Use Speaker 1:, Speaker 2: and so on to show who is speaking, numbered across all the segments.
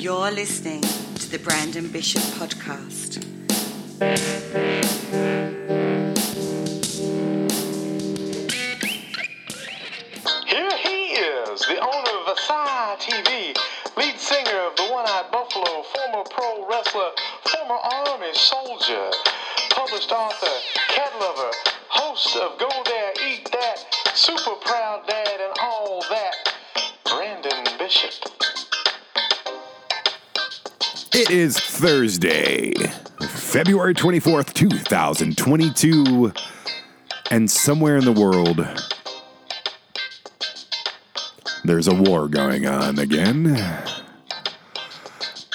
Speaker 1: You're listening to the Brandon Bishop Podcast.
Speaker 2: Here he is, the owner of Asai TV, lead singer of the One Eyed Buffalo, former pro wrestler, former Army soldier, published author, cat lover, host of Go There, Eat That, super proud
Speaker 3: It is Thursday, February 24th, 2022. And somewhere in the world, there's a war going on again.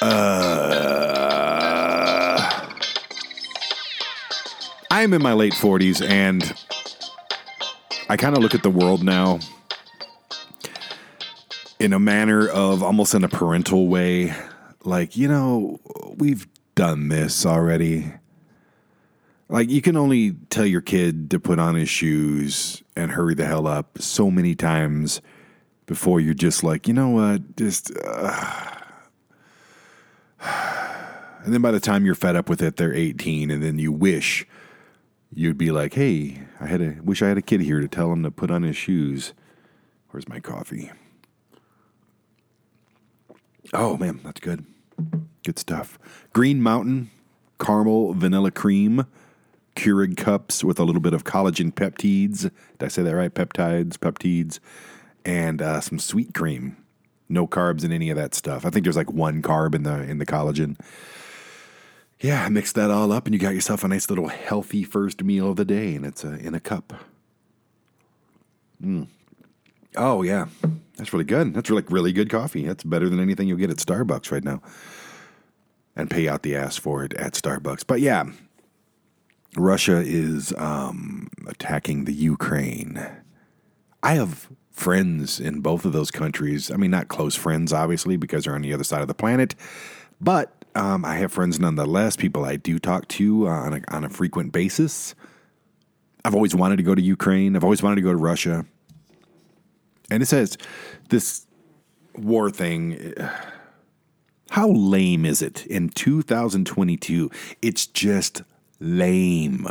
Speaker 3: Uh, I'm in my late 40s and I kind of look at the world now in a manner of almost in a parental way. Like, you know, we've done this already. Like, you can only tell your kid to put on his shoes and hurry the hell up so many times before you're just like, you know what, just. Uh. And then by the time you're fed up with it, they're 18, and then you wish you'd be like, hey, I had a wish I had a kid here to tell him to put on his shoes. Where's my coffee? Oh man, that's good. Good stuff. Green Mountain, caramel vanilla cream, Keurig cups with a little bit of collagen peptides. Did I say that right? Peptides, peptides, and uh, some sweet cream. No carbs in any of that stuff. I think there's like one carb in the in the collagen. Yeah, mix that all up, and you got yourself a nice little healthy first meal of the day, and it's a, in a cup. Mm. Oh yeah, that's really good. That's like really good coffee. That's better than anything you'll get at Starbucks right now. And pay out the ass for it at Starbucks. But yeah, Russia is um, attacking the Ukraine. I have friends in both of those countries. I mean, not close friends, obviously, because they're on the other side of the planet. But um, I have friends nonetheless, people I do talk to on a, on a frequent basis. I've always wanted to go to Ukraine. I've always wanted to go to Russia. And it says this war thing. How lame is it in 2022? It's just lame.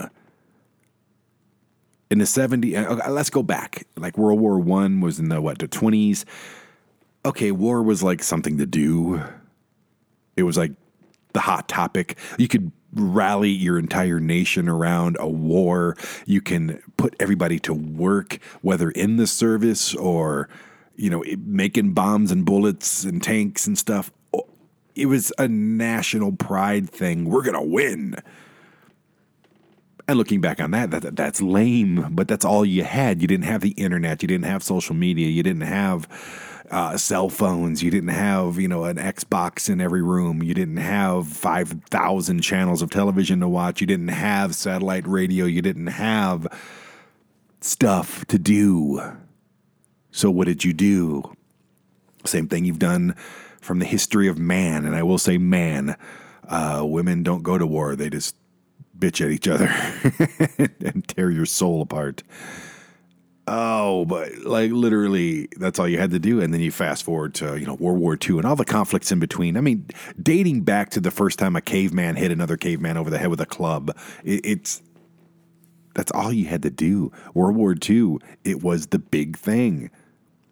Speaker 3: In the 70s, uh, let's go back. Like World War One was in the what, the 20s. Okay, war was like something to do. It was like the hot topic. You could rally your entire nation around a war. You can put everybody to work, whether in the service or, you know, making bombs and bullets and tanks and stuff. It was a national pride thing. We're going to win. And looking back on that, that, that's lame, but that's all you had. You didn't have the internet, you didn't have social media, you didn't have uh, cell phones, you didn't have you know an Xbox in every room, you didn't have five thousand channels of television to watch, you didn't have satellite radio, you didn't have stuff to do. So what did you do? Same thing you've done from the history of man, and I will say man. Uh, women don't go to war; they just bitch at each other and tear your soul apart. Oh, but like literally, that's all you had to do. And then you fast forward to, you know, World War II and all the conflicts in between. I mean, dating back to the first time a caveman hit another caveman over the head with a club, it, it's that's all you had to do. World War II, it was the big thing.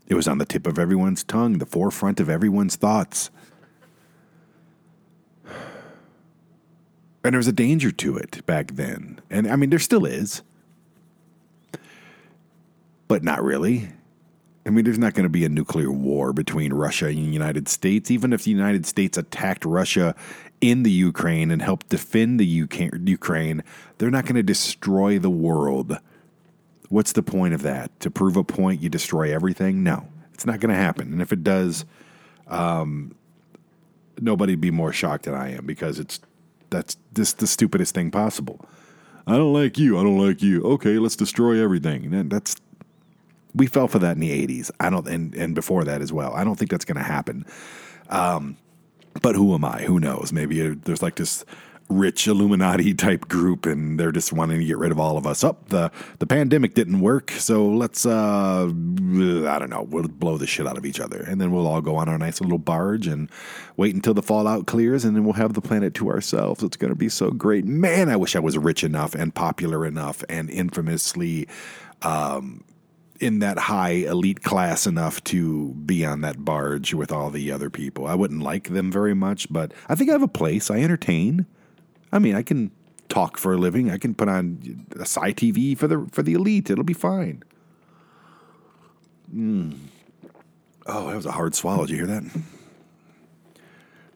Speaker 3: It was on the tip of everyone's tongue, the forefront of everyone's thoughts. And there was a danger to it back then. And I mean, there still is. But not really. I mean, there's not going to be a nuclear war between Russia and the United States. Even if the United States attacked Russia in the Ukraine and helped defend the Ukraine, they're not going to destroy the world. What's the point of that? To prove a point, you destroy everything? No, it's not going to happen. And if it does, um, nobody'd be more shocked than I am because it's that's just the stupidest thing possible. I don't like you. I don't like you. Okay, let's destroy everything. That's we fell for that in the 80s. I don't and and before that as well. I don't think that's going to happen. Um, but who am I? Who knows? Maybe there's like this rich Illuminati type group, and they're just wanting to get rid of all of us. Up oh, the the pandemic didn't work, so let's uh, I don't know, we'll blow the shit out of each other, and then we'll all go on our nice little barge and wait until the fallout clears, and then we'll have the planet to ourselves. It's going to be so great, man. I wish I was rich enough and popular enough and infamously. Um, in that high elite class enough to be on that barge with all the other people. I wouldn't like them very much, but I think I have a place. I entertain. I mean, I can talk for a living. I can put on a sci TV for the for the elite. It'll be fine. Mm. Oh, that was a hard swallow. Did you hear that?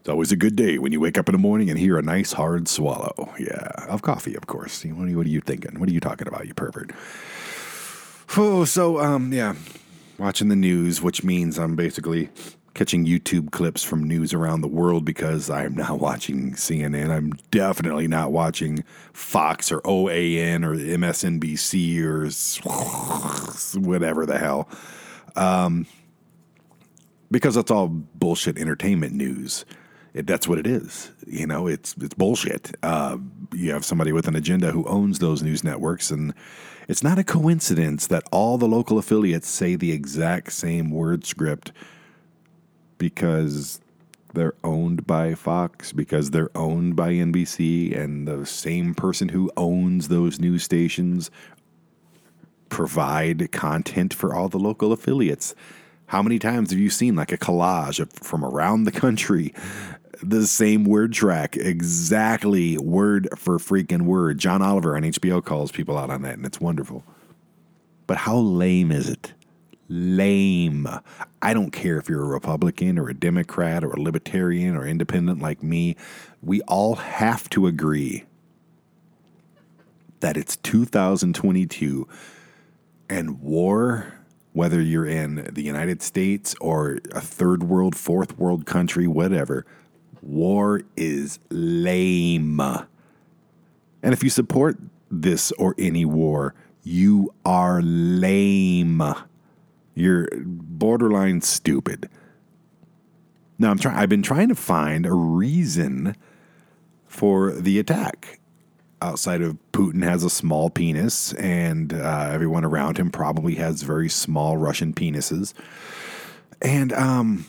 Speaker 3: It's always a good day when you wake up in the morning and hear a nice hard swallow. Yeah, of coffee, of course. What are you, what are you thinking? What are you talking about, you pervert? Oh, so um, yeah, watching the news, which means I'm basically catching YouTube clips from news around the world because I'm not watching CNN. I'm definitely not watching Fox or OAN or MSNBC or whatever the hell. Um, because that's all bullshit entertainment news. It, that's what it is. You know, it's it's bullshit. Uh, you have somebody with an agenda who owns those news networks, and it's not a coincidence that all the local affiliates say the exact same word script because they're owned by Fox, because they're owned by NBC, and the same person who owns those news stations provide content for all the local affiliates. How many times have you seen like a collage of, from around the country, the same word track, exactly word for freaking word? John Oliver on HBO calls people out on that, and it's wonderful. But how lame is it? lame. I don't care if you're a Republican or a Democrat or a Libertarian or independent like me. We all have to agree that it's 2022 and war, whether you're in the United States or a third world, fourth world country, whatever, war is lame. And if you support this or any war, you are lame. You're borderline stupid. Now I'm trying. I've been trying to find a reason for the attack. Outside of Putin has a small penis, and uh, everyone around him probably has very small Russian penises, and um,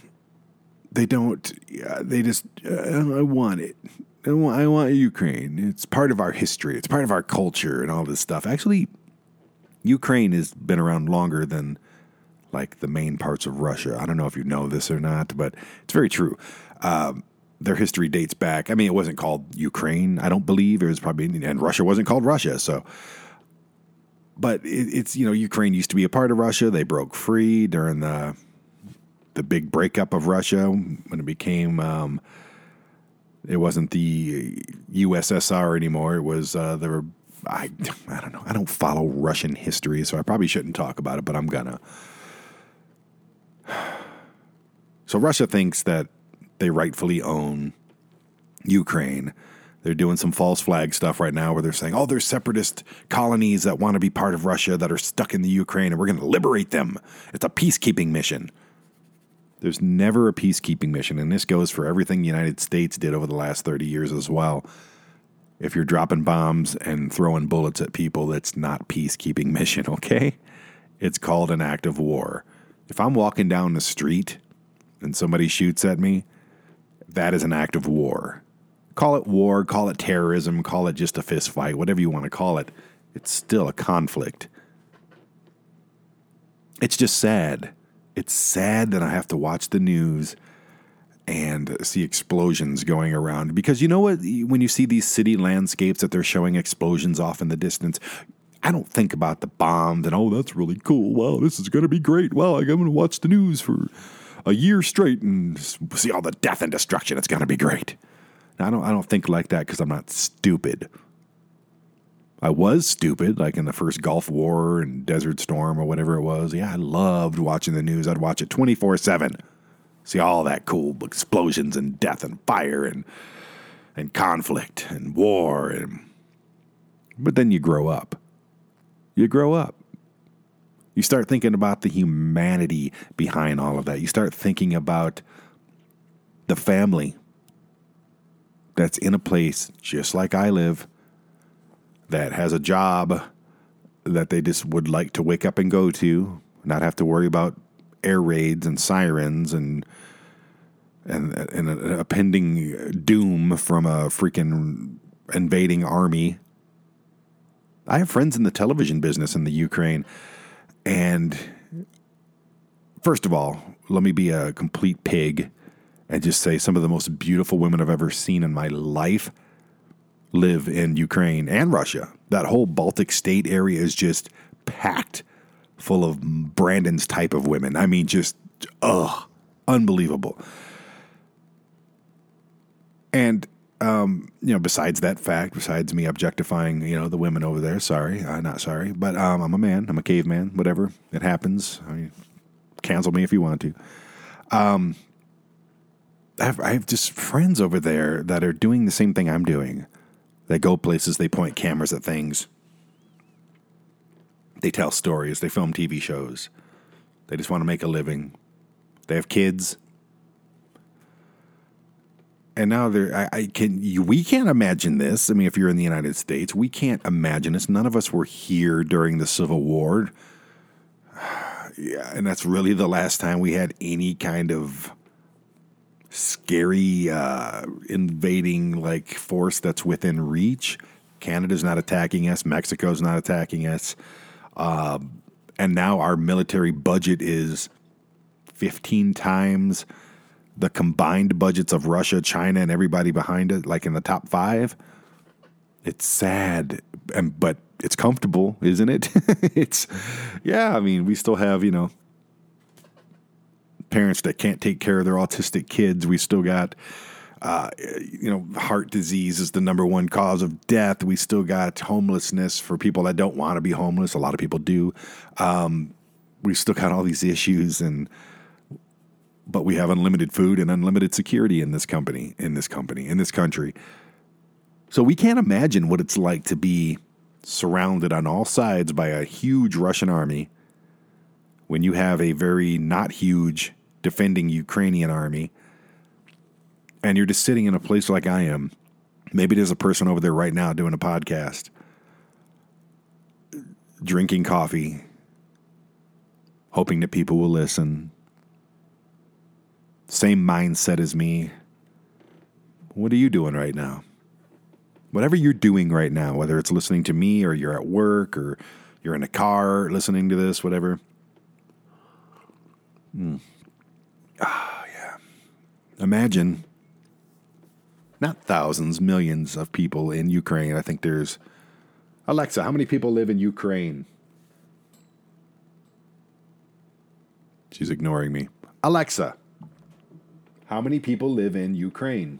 Speaker 3: they don't. They just. Uh, I want it. I want, I want Ukraine. It's part of our history. It's part of our culture and all this stuff. Actually, Ukraine has been around longer than like the main parts of Russia. I don't know if you know this or not, but it's very true. Um, their history dates back. I mean, it wasn't called Ukraine. I don't believe it was probably, and Russia wasn't called Russia. So, but it, it's you know, Ukraine used to be a part of Russia. They broke free during the the big breakup of Russia when it became. Um, it wasn't the USSR anymore. It was uh, were I I don't know. I don't follow Russian history, so I probably shouldn't talk about it, but I'm gonna. So Russia thinks that they rightfully own Ukraine. They're doing some false flag stuff right now where they're saying, oh, there's separatist colonies that want to be part of Russia that are stuck in the Ukraine and we're going to liberate them. It's a peacekeeping mission. There's never a peacekeeping mission, and this goes for everything the United States did over the last 30 years as well. If you're dropping bombs and throwing bullets at people, that's not peacekeeping mission, okay? It's called an act of war. If I'm walking down the street and somebody shoots at me, that is an act of war. Call it war, call it terrorism, call it just a fist fight, whatever you want to call it. It's still a conflict. It's just sad. It's sad that I have to watch the news and see explosions going around. Because you know what? When you see these city landscapes that they're showing explosions off in the distance, I don't think about the bombs and, oh, that's really cool. Wow, this is going to be great. Wow, I'm going to watch the news for a year straight and see all the death and destruction. It's going to be great. Now, I don't, I don't think like that because I'm not stupid. I was stupid, like in the first Gulf War and Desert Storm or whatever it was. Yeah, I loved watching the news. I'd watch it 24 7. See all that cool explosions and death and fire and, and conflict and war. And, but then you grow up. You grow up. You start thinking about the humanity behind all of that. You start thinking about the family. that's in a place just like I live that has a job that they just would like to wake up and go to, not have to worry about air raids and sirens and and, and a, a pending doom from a freaking invading army. I have friends in the television business in the Ukraine, and first of all, let me be a complete pig and just say some of the most beautiful women I've ever seen in my life live in Ukraine and Russia. That whole Baltic state area is just packed full of Brandon's type of women. I mean, just, ugh, unbelievable. And, um, you know, besides that fact, besides me objectifying, you know, the women over there, sorry, uh, not sorry, but um, I'm a man, I'm a caveman, whatever. It happens. I mean, cancel me if you want to. Um, I have, I have just friends over there that are doing the same thing I'm doing. They go places, they point cameras at things, they tell stories, they film TV shows. They just want to make a living. They have kids. And now they're, I, I can, you, we can't imagine this. I mean, if you're in the United States, we can't imagine this. None of us were here during the Civil War. Yeah, and that's really the last time we had any kind of scary uh, invading like force that's within reach. Canada's not attacking us. Mexico's not attacking us. Um, and now our military budget is 15 times the combined budgets of Russia, China, and everybody behind it, like in the top five. It's sad, and but it's comfortable, isn't it? it's yeah. I mean, we still have you know parents that can't take care of their autistic kids. We still got, uh, you know, heart disease is the number one cause of death. We still got homelessness for people that don't want to be homeless. A lot of people do. Um, we still got all these issues and but we have unlimited food and unlimited security in this company in this company in this country so we can't imagine what it's like to be surrounded on all sides by a huge russian army when you have a very not huge defending Ukrainian army, and you're just sitting in a place like I am, maybe there's a person over there right now doing a podcast, drinking coffee, hoping that people will listen. Same mindset as me. What are you doing right now? Whatever you're doing right now, whether it's listening to me or you're at work or you're in a car listening to this, whatever. Mm. Ah, yeah. Imagine not thousands, millions of people in Ukraine. I think there's Alexa, how many people live in Ukraine? She's ignoring me. Alexa, how many people live in Ukraine?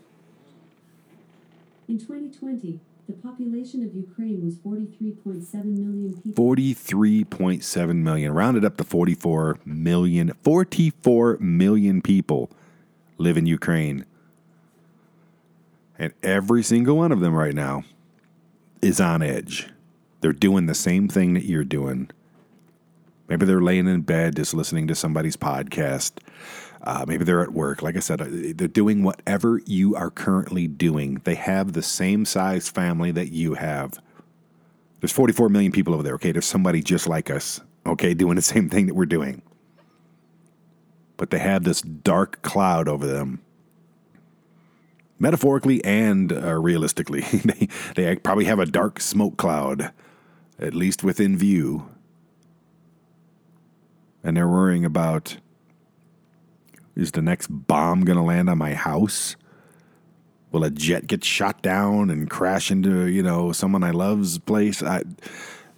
Speaker 4: In 2020, the population of Ukraine was 43.7 million people.
Speaker 3: 43.7 million. Rounded up to 44 million. 44 million people live in Ukraine. And every single one of them right now is on edge. They're doing the same thing that you're doing. Maybe they're laying in bed just listening to somebody's podcast uh, maybe they're at work. Like I said, uh, they're doing whatever you are currently doing. They have the same size family that you have. There's 44 million people over there. Okay, there's somebody just like us. Okay, doing the same thing that we're doing. But they have this dark cloud over them metaphorically and uh, realistically. they, they probably have a dark smoke cloud, at least within view. And they're worrying about is the next bomb going to land on my house? Will a jet get shot down and crash into, you know, someone I love's place? I,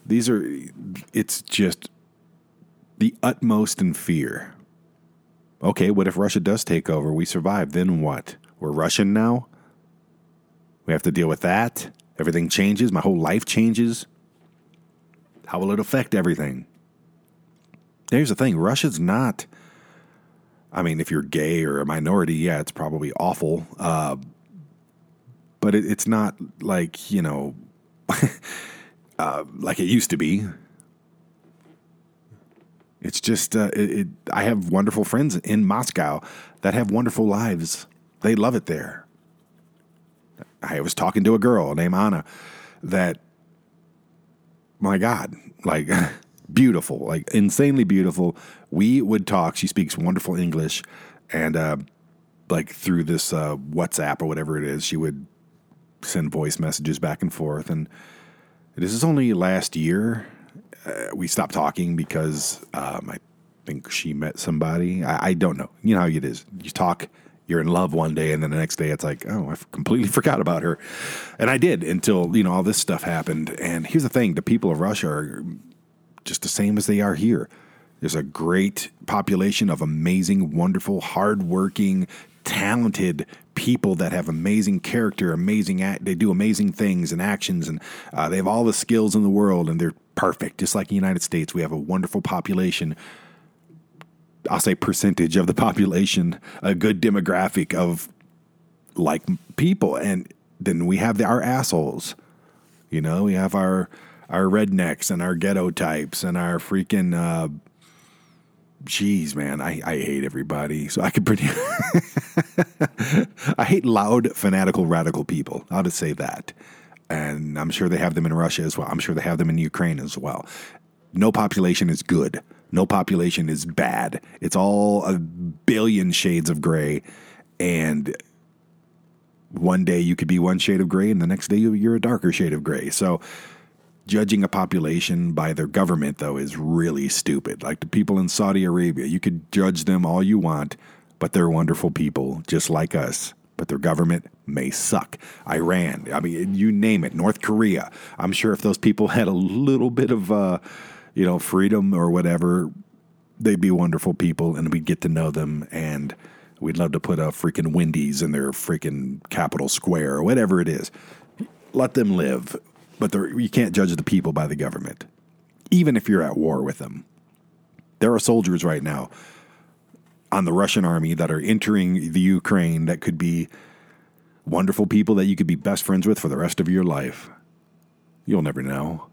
Speaker 3: these are, it's just the utmost in fear. Okay, what if Russia does take over? We survive. Then what? We're Russian now? We have to deal with that. Everything changes. My whole life changes. How will it affect everything? Here's the thing Russia's not I mean, if you're gay or a minority, yeah, it's probably awful. Uh, but it, it's not like, you know, uh, like it used to be. It's just, uh, it, it, I have wonderful friends in Moscow that have wonderful lives. They love it there. I was talking to a girl named Anna that, my God, like beautiful, like insanely beautiful. We would talk. She speaks wonderful English, and uh, like through this uh, WhatsApp or whatever it is, she would send voice messages back and forth. And this is only last year. Uh, we stopped talking because um, I think she met somebody. I, I don't know. You know how it is. You talk, you're in love one day, and then the next day it's like, oh, I completely forgot about her. And I did until you know all this stuff happened. And here's the thing: the people of Russia are just the same as they are here. There's a great population of amazing, wonderful, hardworking, talented people that have amazing character, amazing act. They do amazing things and actions, and uh, they have all the skills in the world, and they're perfect. Just like the United States, we have a wonderful population. I'll say percentage of the population, a good demographic of like people, and then we have the, our assholes. You know, we have our our rednecks and our ghetto types and our freaking. Uh, Jeez, man, I, I hate everybody. So I could pretty. I hate loud, fanatical, radical people. I'll just say that. And I'm sure they have them in Russia as well. I'm sure they have them in Ukraine as well. No population is good. No population is bad. It's all a billion shades of gray. And one day you could be one shade of gray, and the next day you're a darker shade of gray. So judging a population by their government, though, is really stupid. Like the people in Saudi Arabia, you could judge them all you want, but they're wonderful people, just like us. But their government may suck. Iran, I mean, you name it. North Korea. I'm sure if those people had a little bit of, uh, you know, freedom or whatever, they'd be wonderful people, and we'd get to know them and. We'd love to put a freaking Wendy's in their freaking capital square or whatever it is. Let them live but you can't judge the people by the government, even if you're at war with them. There are soldiers right now on the Russian army that are entering the Ukraine that could be wonderful people that you could be best friends with for the rest of your life. You'll never know.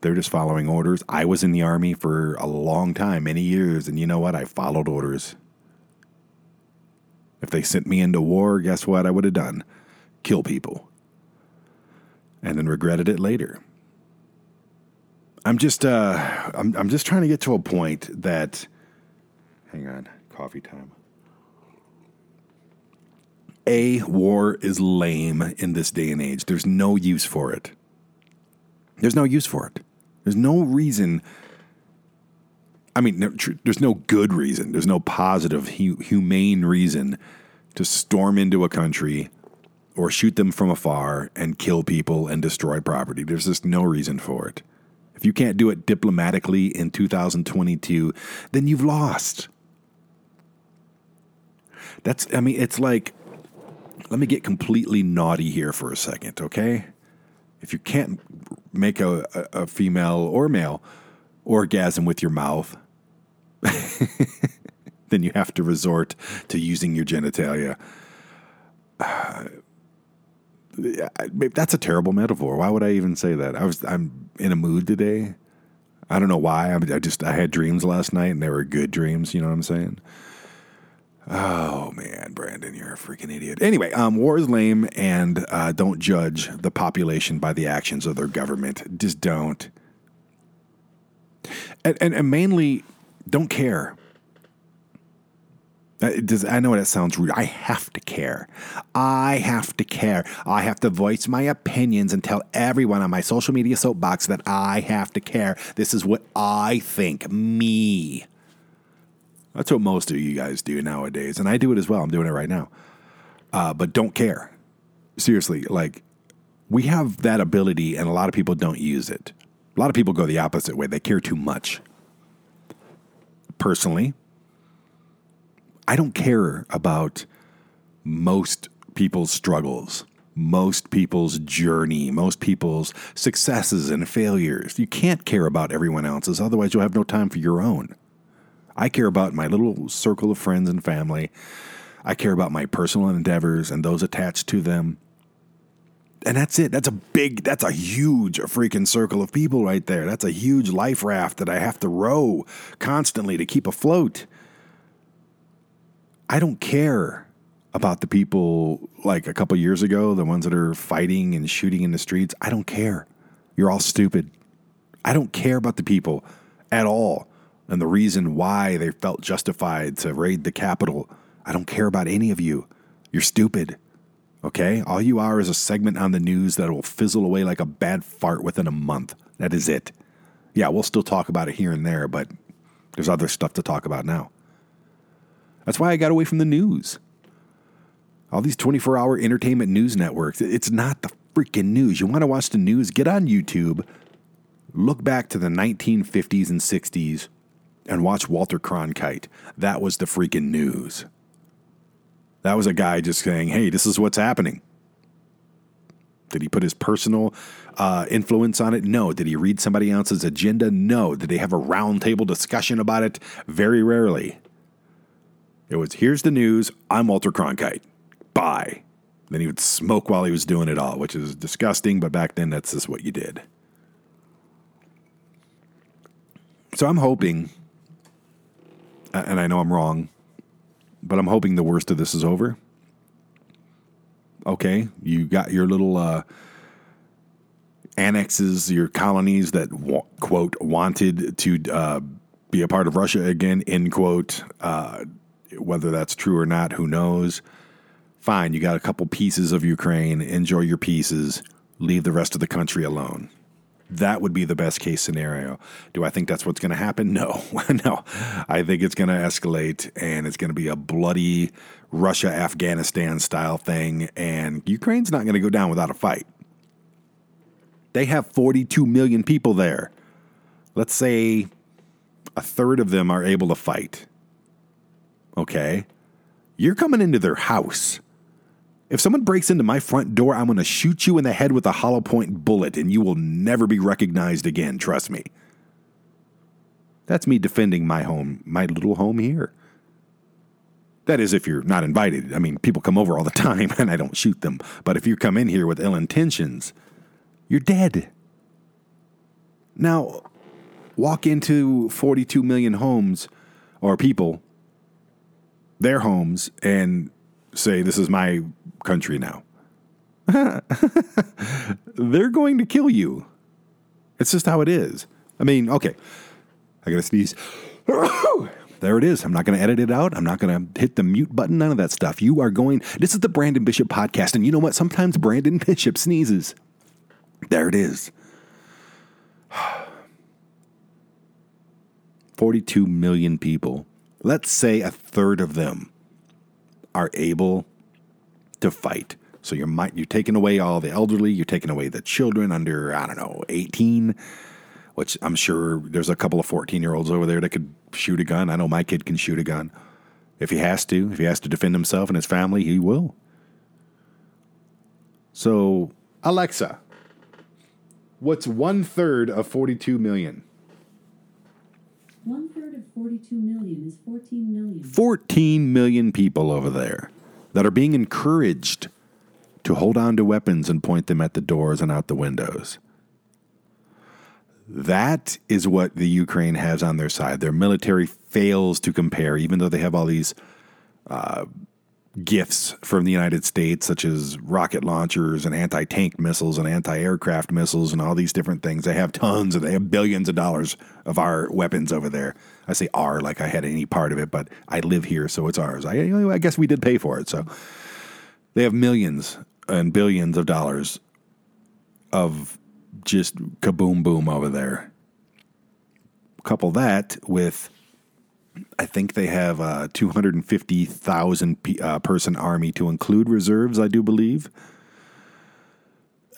Speaker 3: They're just following orders. I was in the army for a long time, many years, and you know what? I followed orders. If they sent me into war, guess what I would have done? Kill people and then regretted it later. I'm just uh, I'm I'm just trying to get to a point that hang on, coffee time. A war is lame in this day and age. There's no use for it. There's no use for it. There's no reason I mean, there's no good reason. There's no positive, humane reason to storm into a country or shoot them from afar and kill people and destroy property. There's just no reason for it. If you can't do it diplomatically in 2022, then you've lost. That's, I mean, it's like, let me get completely naughty here for a second, okay? If you can't make a, a, a female or male orgasm with your mouth, then you have to resort to using your genitalia. that's a terrible metaphor. Why would I even say that? I was I'm in a mood today. I don't know why. I, just I had dreams last night and they were good dreams. You know what I'm saying? Oh man, Brandon, you're a freaking idiot. Anyway, um, war is lame, and uh, don't judge the population by the actions of their government. Just don't. And, and, and mainly, don't care. Uh, does I know that sounds rude. I have to care. I have to care. I have to voice my opinions and tell everyone on my social media soapbox that I have to care. This is what I think. Me. That's what most of you guys do nowadays, and I do it as well. I'm doing it right now. Uh, but don't care. Seriously, like we have that ability, and a lot of people don't use it. A lot of people go the opposite way. They care too much. Personally, I don't care about most people's struggles, most people's journey, most people's successes and failures. You can't care about everyone else's, otherwise, you'll have no time for your own. I care about my little circle of friends and family. I care about my personal endeavors and those attached to them. And that's it. That's a big, that's a huge freaking circle of people right there. That's a huge life raft that I have to row constantly to keep afloat. I don't care about the people like a couple years ago, the ones that are fighting and shooting in the streets. I don't care. You're all stupid. I don't care about the people at all and the reason why they felt justified to raid the Capitol. I don't care about any of you. You're stupid. Okay? All you are is a segment on the news that will fizzle away like a bad fart within a month. That is it. Yeah, we'll still talk about it here and there, but there's other stuff to talk about now. That's why I got away from the news. All these 24 hour entertainment news networks, it's not the freaking news. You want to watch the news? Get on YouTube, look back to the 1950s and 60s, and watch Walter Cronkite. That was the freaking news. That was a guy just saying, hey, this is what's happening. Did he put his personal uh, influence on it? No. Did he read somebody else's agenda? No. Did they have a roundtable discussion about it? Very rarely. It was, here's the news. I'm Walter Cronkite. Bye. Then he would smoke while he was doing it all, which is disgusting, but back then that's just what you did. So I'm hoping, and I know I'm wrong, but I'm hoping the worst of this is over. Okay, you got your little uh, annexes, your colonies that quote wanted to uh, be a part of Russia again. End quote. Uh, whether that's true or not, who knows? Fine, you got a couple pieces of Ukraine. Enjoy your pieces. Leave the rest of the country alone. That would be the best case scenario. Do I think that's what's going to happen? No, no. I think it's going to escalate and it's going to be a bloody Russia Afghanistan style thing, and Ukraine's not going to go down without a fight. They have 42 million people there. Let's say a third of them are able to fight. Okay. You're coming into their house. If someone breaks into my front door, I'm going to shoot you in the head with a hollow point bullet and you will never be recognized again. Trust me. That's me defending my home, my little home here. That is, if you're not invited. I mean, people come over all the time and I don't shoot them. But if you come in here with ill intentions, you're dead. Now, walk into 42 million homes or people, their homes, and say, This is my country now. They're going to kill you. It's just how it is. I mean, okay, I gotta sneeze. there it is. I'm not going to edit it out. I'm not going to hit the mute button. None of that stuff. You are going. This is the Brandon Bishop podcast, and you know what? Sometimes Brandon Bishop sneezes. There it is. 42 million people. Let's say a third of them are able to fight. So you're you're taking away all the elderly, you're taking away the children under I don't know 18, which I'm sure there's a couple of 14 year olds over there that could shoot a gun. I know my kid can shoot a gun if he has to. If he has to defend himself and his family, he will. So Alexa, what's one third of 42 million?
Speaker 4: One third of 42 million is 14 million.
Speaker 3: 14 million people over there that are being encouraged to hold on to weapons and point them at the doors and out the windows. That is what the Ukraine has on their side. Their military fails to compare, even though they have all these uh, gifts from the United States, such as rocket launchers and anti tank missiles and anti aircraft missiles and all these different things. They have tons and they have billions of dollars of our weapons over there. I say our like I had any part of it, but I live here, so it's ours. I, I guess we did pay for it. So they have millions and billions of dollars of just kaboom boom over there. Couple that with, I think they have a 250,000 uh, person army to include reserves, I do believe.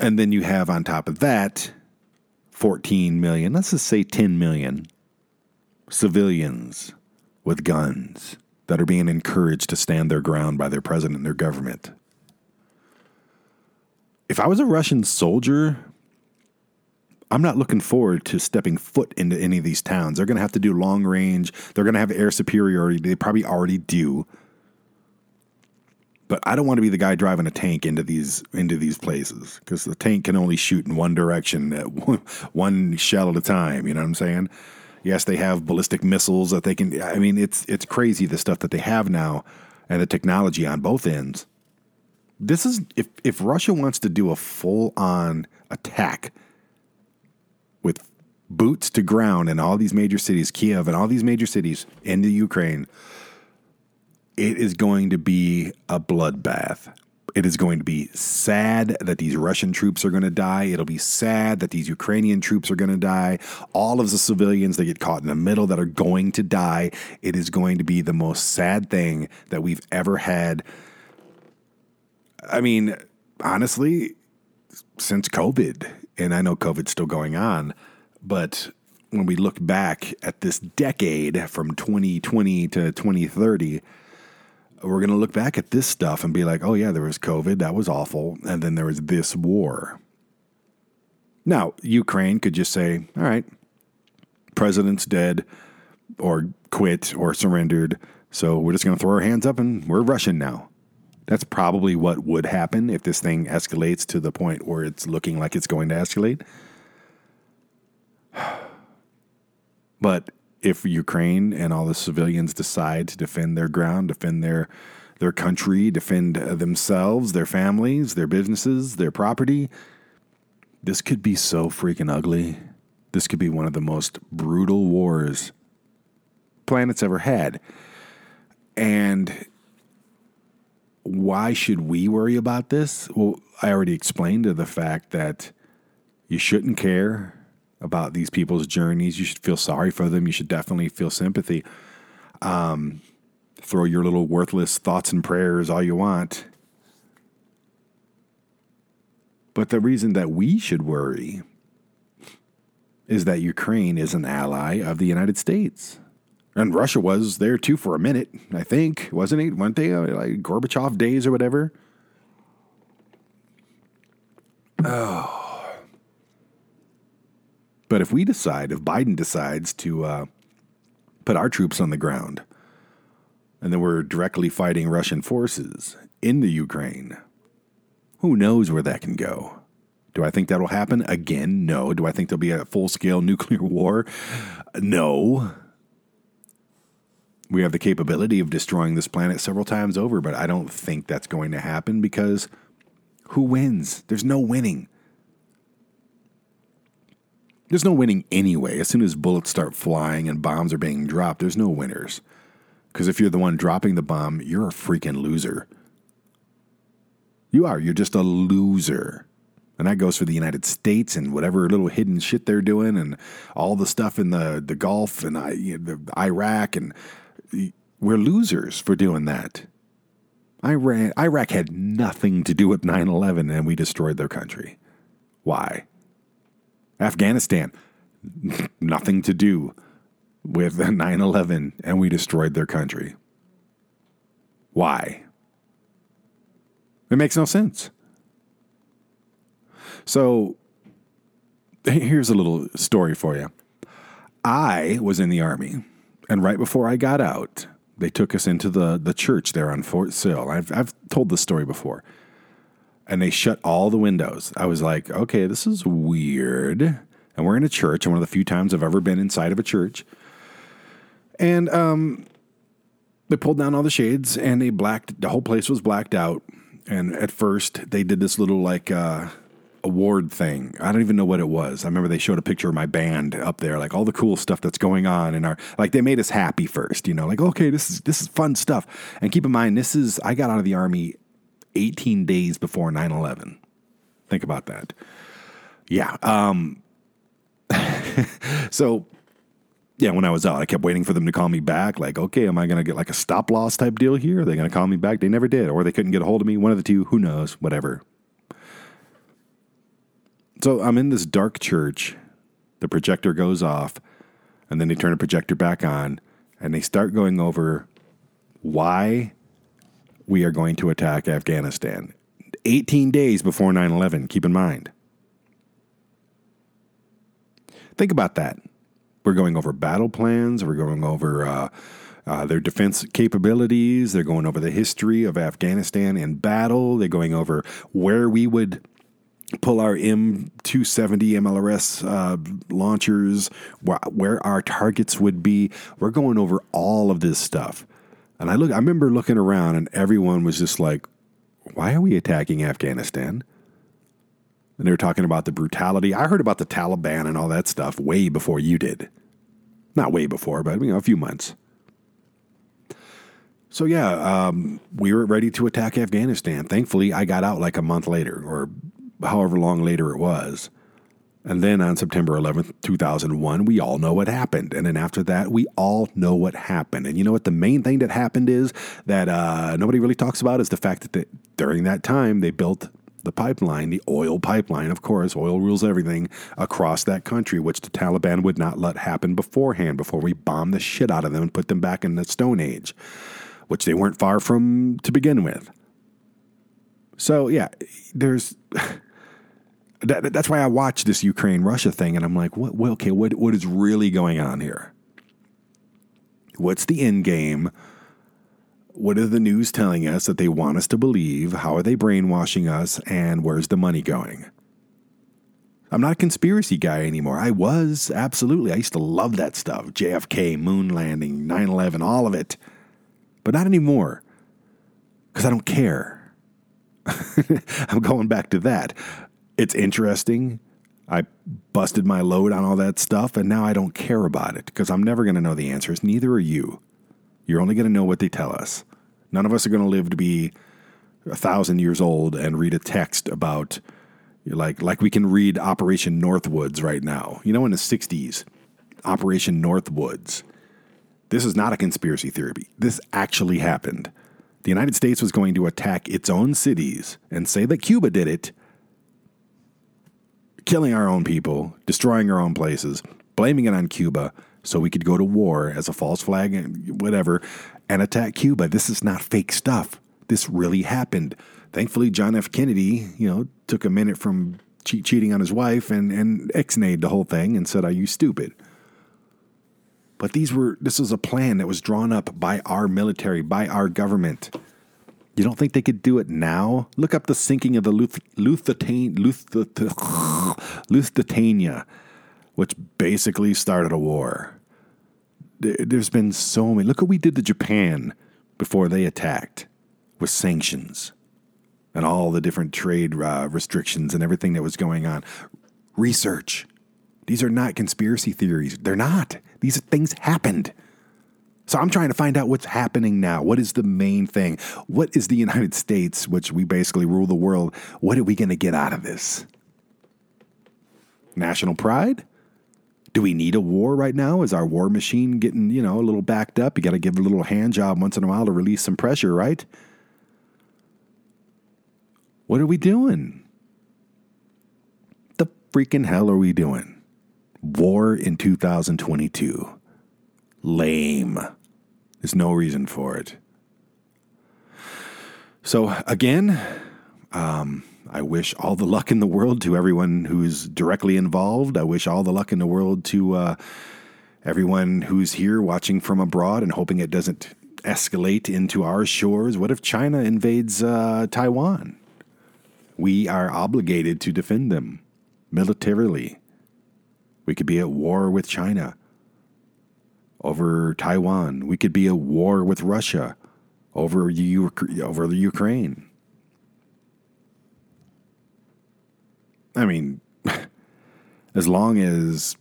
Speaker 3: And then you have on top of that 14 million, let's just say 10 million civilians with guns that are being encouraged to stand their ground by their president and their government. If I was a Russian soldier, I'm not looking forward to stepping foot into any of these towns. They're going to have to do long range. They're going to have air superiority. They probably already do. But I don't want to be the guy driving a tank into these into these places because the tank can only shoot in one direction, at one shell at a time. You know what I'm saying? Yes, they have ballistic missiles that they can. I mean, it's it's crazy the stuff that they have now. and the technology on both ends. This is if if Russia wants to do a full on attack with boots to ground in all these major cities, Kiev and all these major cities in the Ukraine, it is going to be a bloodbath. It is going to be sad that these Russian troops are going to die. It'll be sad that these Ukrainian troops are going to die. All of the civilians that get caught in the middle that are going to die. It is going to be the most sad thing that we've ever had. I mean, honestly, since COVID, and I know COVID's still going on, but when we look back at this decade from 2020 to 2030, we're going to look back at this stuff and be like, oh, yeah, there was COVID. That was awful. And then there was this war. Now, Ukraine could just say, all right, president's dead or quit or surrendered. So we're just going to throw our hands up and we're Russian now. That's probably what would happen if this thing escalates to the point where it's looking like it's going to escalate. But if Ukraine and all the civilians decide to defend their ground, defend their their country, defend uh, themselves, their families, their businesses, their property, this could be so freaking ugly. This could be one of the most brutal wars planet's ever had. And why should we worry about this? Well, I already explained to the fact that you shouldn't care about these people's journeys. You should feel sorry for them. You should definitely feel sympathy. Um, throw your little worthless thoughts and prayers all you want. But the reason that we should worry is that Ukraine is an ally of the United States. And Russia was there too for a minute, I think, wasn't it? Weren't they uh, like Gorbachev days or whatever? Oh. But if we decide, if Biden decides to uh, put our troops on the ground, and then we're directly fighting Russian forces in the Ukraine, who knows where that can go? Do I think that'll happen again? No. Do I think there'll be a full scale nuclear war? No. We have the capability of destroying this planet several times over, but I don't think that's going to happen because who wins? There's no winning. There's no winning anyway. As soon as bullets start flying and bombs are being dropped, there's no winners. Because if you're the one dropping the bomb, you're a freaking loser. You are. You're just a loser. And that goes for the United States and whatever little hidden shit they're doing and all the stuff in the, the Gulf and I, you know, Iraq. And we're losers for doing that. Iraq, Iraq had nothing to do with 9 11 and we destroyed their country. Why? Afghanistan, nothing to do with 9 11 and we destroyed their country. Why? It makes no sense. So here's a little story for you. I was in the army, and right before I got out, they took us into the, the church there on Fort Sill. I've, I've told this story before. And they shut all the windows. I was like, okay, this is weird. And we're in a church, and one of the few times I've ever been inside of a church. And um, they pulled down all the shades, and they blacked, the whole place was blacked out. And at first, they did this little like uh, award thing. I don't even know what it was. I remember they showed a picture of my band up there, like all the cool stuff that's going on in our like they made us happy first, you know, like okay, this is this is fun stuff. And keep in mind, this is I got out of the army 18 days before 9/11. Think about that. Yeah. Um so yeah, when I was out, I kept waiting for them to call me back. Like, okay, am I going to get like a stop loss type deal here? Are they going to call me back? They never did, or they couldn't get a hold of me. One of the two. Who knows? Whatever. So I'm in this dark church. The projector goes off, and then they turn the projector back on, and they start going over why we are going to attack Afghanistan. 18 days before 9 11, keep in mind. Think about that. We're going over battle plans, we're going over uh, uh, their defense capabilities, they're going over the history of Afghanistan in battle, they're going over where we would pull our M270 MLRS uh, launchers, wh- where our targets would be. We're going over all of this stuff. And I look I remember looking around and everyone was just like, why are we attacking Afghanistan? And they were talking about the brutality. I heard about the Taliban and all that stuff way before you did. Not way before, but you know, a few months. So yeah, um, we were ready to attack Afghanistan. Thankfully, I got out like a month later, or however long later it was. And then on September 11th, 2001, we all know what happened. And then after that, we all know what happened. And you know what? The main thing that happened is that uh, nobody really talks about is the fact that during that time, they built the pipeline, the oil pipeline, of course, oil rules everything, across that country, which the Taliban would not let happen beforehand, before we bombed the shit out of them and put them back in the Stone Age, which they weren't far from to begin with. So, yeah, there's. that, that's why I watch this Ukraine Russia thing and I'm like, what, okay, what, what is really going on here? What's the end game? What are the news telling us that they want us to believe? How are they brainwashing us? And where's the money going? I'm not a conspiracy guy anymore. I was, absolutely. I used to love that stuff JFK, moon landing, 9 11, all of it. But not anymore because I don't care. I'm going back to that it's interesting. I busted my load on all that stuff, and now I don't care about it because I'm never going to know the answers. Neither are you. You're only going to know what they tell us. None of us are going to live to be a thousand years old and read a text about like like we can read Operation Northwoods right now. You know, in the '60s, Operation Northwoods. This is not a conspiracy theory. This actually happened. The United States was going to attack its own cities and say that Cuba did it killing our own people, destroying our own places, blaming it on Cuba so we could go to war as a false flag and whatever and attack Cuba. This is not fake stuff. This really happened. Thankfully, John F. Kennedy, you know, took a minute from che- cheating on his wife and, and ex-nayed the whole thing and said, Are you stupid? But these were this was a plan that was drawn up by our military, by our government. You don't think they could do it now? Look up the sinking of the Luth- Lusitania, Lusitania, which basically started a war. There's been so many. Look what we did to Japan before they attacked with sanctions and all the different trade uh, restrictions and everything that was going on. Research. These are not conspiracy theories. They're not. These things happened. So I'm trying to find out what's happening now. What is the main thing? What is the United States, which we basically rule the world, what are we going to get out of this? National pride? Do we need a war right now? Is our war machine getting, you know, a little backed up? You got to give a little hand job once in a while to release some pressure, right? What are we doing? The freaking hell are we doing? War in 2022. Lame. There's no reason for it. So, again, um, I wish all the luck in the world to everyone who's directly involved. I wish all the luck in the world to uh, everyone who's here watching from abroad and hoping it doesn't escalate into our shores. What if China invades uh, Taiwan? We are obligated to defend them militarily. We could be at war with China over Taiwan. We could be at war with Russia over over the Ukraine. I mean, as long as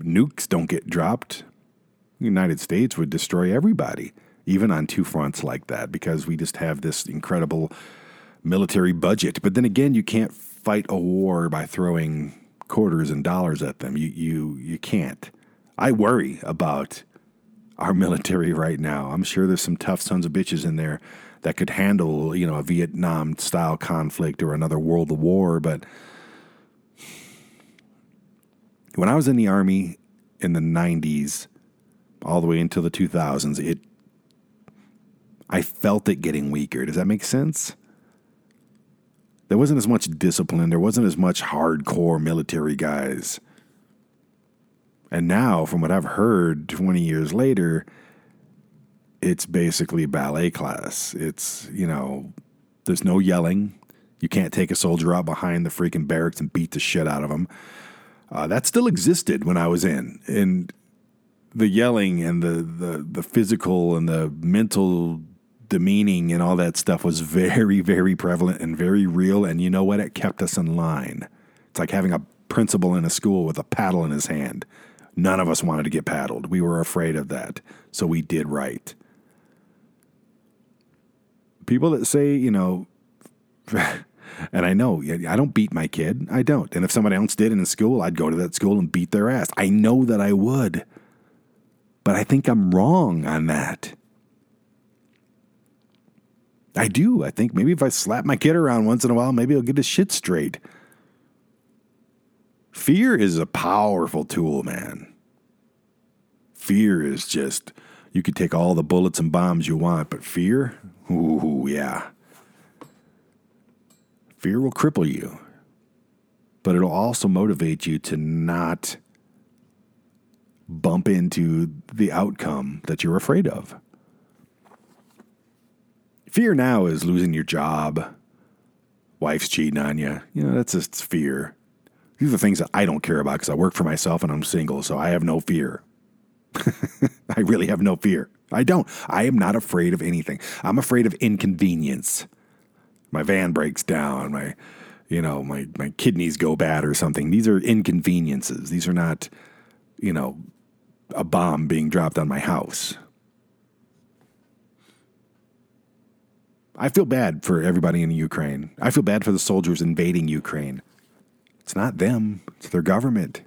Speaker 3: nukes don't get dropped, the United States would destroy everybody, even on two fronts like that, because we just have this incredible military budget. But then again, you can't fight a war by throwing quarters and dollars at them. You you you can't. I worry about our military right now. I'm sure there's some tough sons of bitches in there that could handle, you know, a Vietnam style conflict or another world war, but when I was in the army in the 90s all the way until the 2000s, it I felt it getting weaker. Does that make sense? There wasn't as much discipline, there wasn't as much hardcore military guys. And now, from what I've heard 20 years later, it's basically ballet class. It's, you know, there's no yelling. You can't take a soldier out behind the freaking barracks and beat the shit out of them. Uh, that still existed when I was in. And the yelling and the, the the physical and the mental demeaning and all that stuff was very very prevalent and very real and you know what it kept us in line it's like having a principal in a school with a paddle in his hand none of us wanted to get paddled we were afraid of that so we did right people that say you know and I know I don't beat my kid. I don't. And if somebody else did in school, I'd go to that school and beat their ass. I know that I would. But I think I'm wrong on that. I do. I think maybe if I slap my kid around once in a while, maybe he'll get his shit straight. Fear is a powerful tool, man. Fear is just, you could take all the bullets and bombs you want, but fear, ooh, yeah. Fear will cripple you, but it'll also motivate you to not bump into the outcome that you're afraid of. Fear now is losing your job, wife's cheating on you. You know, that's just fear. These are things that I don't care about because I work for myself and I'm single, so I have no fear. I really have no fear. I don't. I am not afraid of anything. I'm afraid of inconvenience my van breaks down, my you know, my my kidneys go bad or something. These are inconveniences. These are not, you know, a bomb being dropped on my house. I feel bad for everybody in Ukraine. I feel bad for the soldiers invading Ukraine. It's not them, it's their government.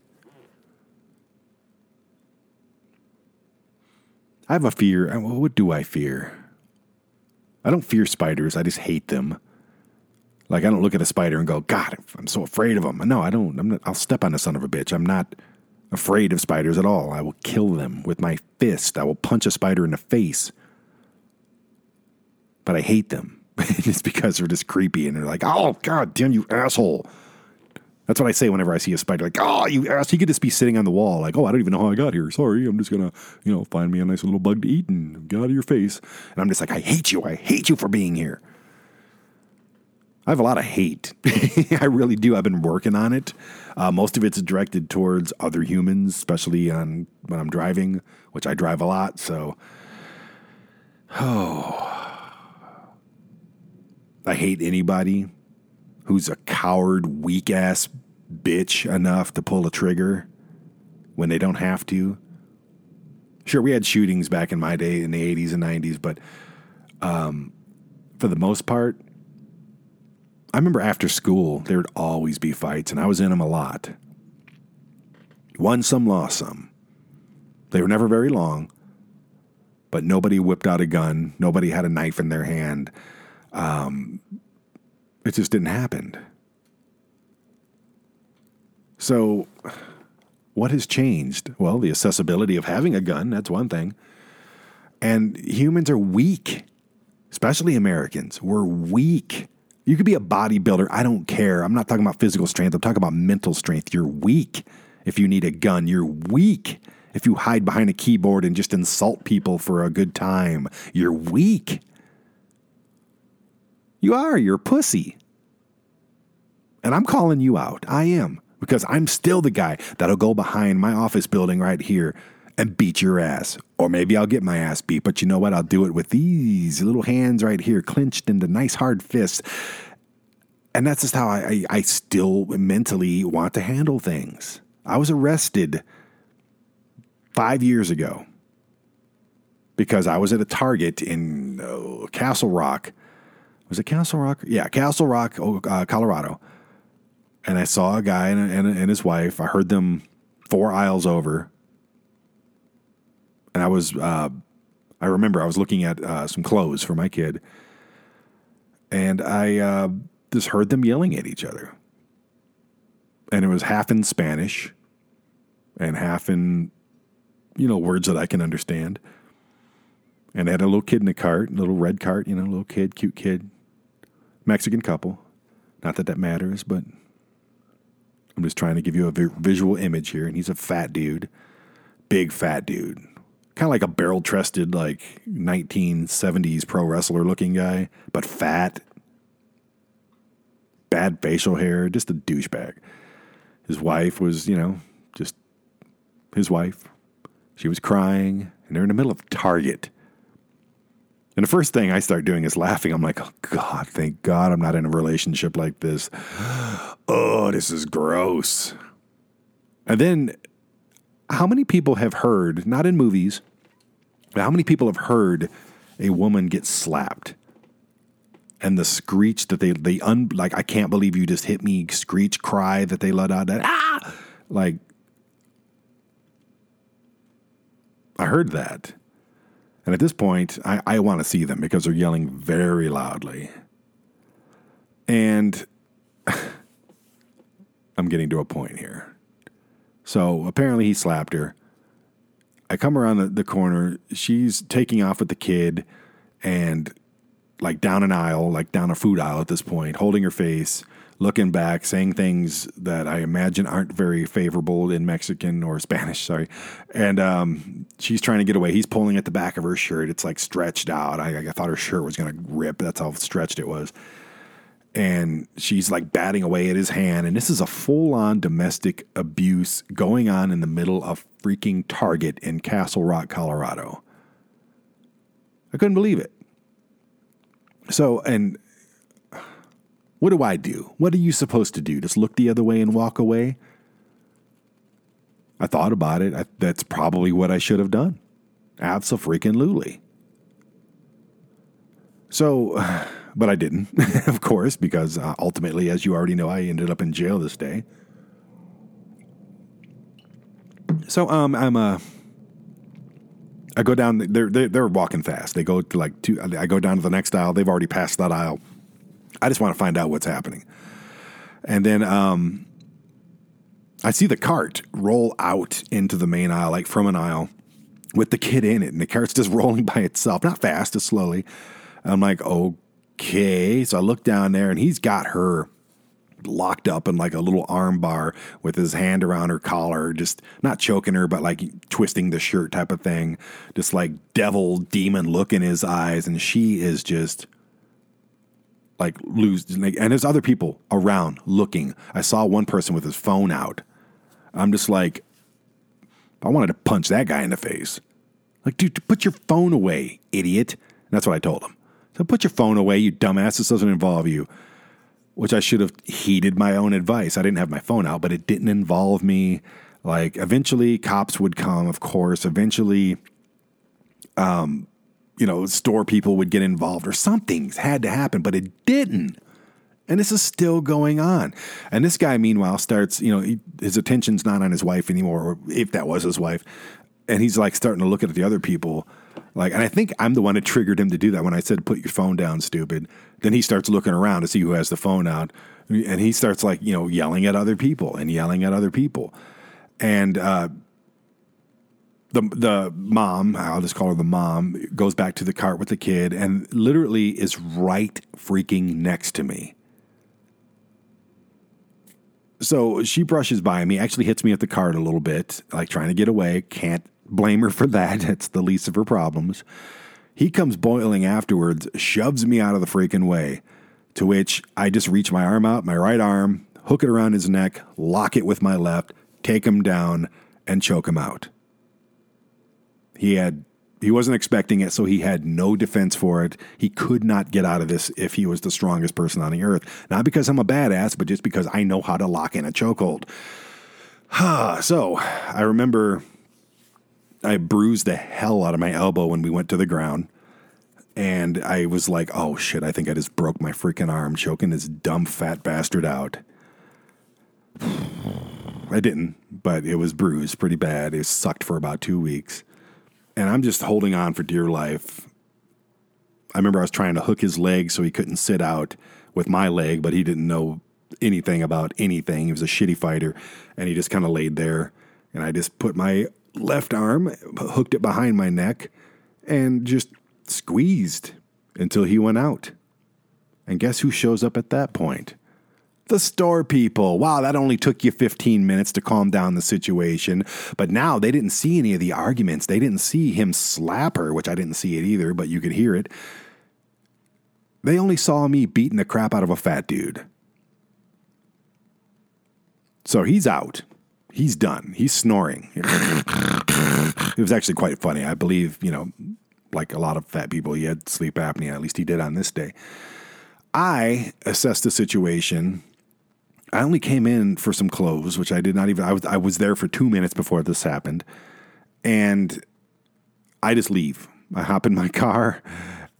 Speaker 3: I have a fear. What do I fear? I don't fear spiders, I just hate them. Like I don't look at a spider and go, God, I'm so afraid of them. No, I don't. I'm not, I'll step on a son of a bitch. I'm not afraid of spiders at all. I will kill them with my fist. I will punch a spider in the face. But I hate them. it's because they're just creepy and they're like, oh God damn you asshole. That's what I say whenever I see a spider. Like, oh, you ass! He could just be sitting on the wall. Like, oh, I don't even know how I got here. Sorry, I'm just gonna, you know, find me a nice little bug to eat and get out of your face. And I'm just like, I hate you. I hate you for being here. I have a lot of hate. I really do. I've been working on it. Uh, most of it's directed towards other humans, especially on when I'm driving, which I drive a lot. So, oh, I hate anybody who's a coward, weak ass bitch enough to pull a trigger when they don't have to. Sure, we had shootings back in my day in the 80s and 90s, but um, for the most part, I remember after school, there would always be fights, and I was in them a lot. Won some, lost some. They were never very long, but nobody whipped out a gun. Nobody had a knife in their hand. Um, it just didn't happen. So, what has changed? Well, the accessibility of having a gun, that's one thing. And humans are weak, especially Americans. We're weak. You could be a bodybuilder. I don't care. I'm not talking about physical strength. I'm talking about mental strength. You're weak if you need a gun. You're weak if you hide behind a keyboard and just insult people for a good time. You're weak. You are. You're pussy. And I'm calling you out. I am. Because I'm still the guy that'll go behind my office building right here and beat your ass. Or maybe I'll get my ass beat, but you know what? I'll do it with these little hands right here, clenched into nice hard fists. And that's just how I, I, I still mentally want to handle things. I was arrested five years ago because I was at a Target in uh, Castle Rock. Was it Castle Rock? Yeah, Castle Rock, uh, Colorado. And I saw a guy and, and, and his wife. I heard them four aisles over and I was, uh, I remember I was looking at uh, some clothes for my kid, and I uh, just heard them yelling at each other, and it was half in Spanish, and half in, you know, words that I can understand. And they had a little kid in a cart, a little red cart, you know, little kid, cute kid, Mexican couple. Not that that matters, but I'm just trying to give you a visual image here. And he's a fat dude, big fat dude, kind of like a barrel chested, like 1970s pro wrestler looking guy, but fat, bad facial hair, just a douchebag. His wife was, you know, just his wife. She was crying, and they're in the middle of Target. And the first thing I start doing is laughing. I'm like, oh, God, thank God I'm not in a relationship like this. Oh, this is gross. And then, how many people have heard, not in movies, but how many people have heard a woman get slapped? And the screech that they, they un, like, I can't believe you just hit me, screech cry that they let out, that, ah! Like, I heard that. And at this point, I, I want to see them because they're yelling very loudly. And I'm getting to a point here. So apparently he slapped her. I come around the, the corner. She's taking off with the kid and like down an aisle, like down a food aisle at this point, holding her face looking back, saying things that I imagine aren't very favorable in Mexican or Spanish, sorry. And um, she's trying to get away. He's pulling at the back of her shirt. It's like stretched out. I, I thought her shirt was going to rip. That's how stretched it was. And she's like batting away at his hand. And this is a full on domestic abuse going on in the middle of freaking Target in Castle Rock, Colorado. I couldn't believe it. So, and what do I do? What are you supposed to do? Just look the other way and walk away? I thought about it. I, that's probably what I should have done. Absolutely. So, but I didn't, of course, because uh, ultimately, as you already know, I ended up in jail this day. So, um, I'm uh, I go down. They're they're, they're walking fast. They go to like two. I go down to the next aisle. They've already passed that aisle. I just want to find out what's happening. And then um, I see the cart roll out into the main aisle, like from an aisle, with the kid in it, and the cart's just rolling by itself, not fast, just slowly. I'm like, okay. So I look down there, and he's got her locked up in like a little arm bar with his hand around her collar, just not choking her, but like twisting the shirt type of thing. Just like devil demon look in his eyes. And she is just like lose like, and there's other people around looking. I saw one person with his phone out. I'm just like I wanted to punch that guy in the face. Like, dude, put your phone away, idiot. And that's what I told him. So put your phone away, you dumbass. This doesn't involve you. Which I should have heeded my own advice. I didn't have my phone out, but it didn't involve me. Like, eventually, cops would come, of course. Eventually, um, you know, store people would get involved or something had to happen, but it didn't. And this is still going on. And this guy, meanwhile, starts, you know, he, his attention's not on his wife anymore, or if that was his wife. And he's like starting to look at the other people. Like, and I think I'm the one that triggered him to do that when I said, put your phone down, stupid. Then he starts looking around to see who has the phone out. And he starts like, you know, yelling at other people and yelling at other people. And, uh, the the mom, I'll just call her the mom, goes back to the cart with the kid and literally is right freaking next to me. So she brushes by me, actually hits me at the cart a little bit, like trying to get away. Can't blame her for that. It's the least of her problems. He comes boiling afterwards, shoves me out of the freaking way, to which I just reach my arm out, my right arm, hook it around his neck, lock it with my left, take him down, and choke him out. He had he wasn't expecting it, so he had no defense for it. He could not get out of this if he was the strongest person on the earth. Not because I'm a badass, but just because I know how to lock in a chokehold. so I remember I bruised the hell out of my elbow when we went to the ground. And I was like, oh shit, I think I just broke my freaking arm choking this dumb fat bastard out. I didn't, but it was bruised pretty bad. It sucked for about two weeks and I'm just holding on for dear life. I remember I was trying to hook his leg so he couldn't sit out with my leg, but he didn't know anything about anything. He was a shitty fighter, and he just kind of laid there. And I just put my left arm, hooked it behind my neck, and just squeezed until he went out. And guess who shows up at that point? The store people. Wow, that only took you 15 minutes to calm down the situation. But now they didn't see any of the arguments. They didn't see him slap her, which I didn't see it either, but you could hear it. They only saw me beating the crap out of a fat dude. So he's out. He's done. He's snoring. it was actually quite funny. I believe, you know, like a lot of fat people, he had sleep apnea. At least he did on this day. I assessed the situation. I only came in for some clothes, which I did not even. I was I was there for two minutes before this happened, and I just leave. I hop in my car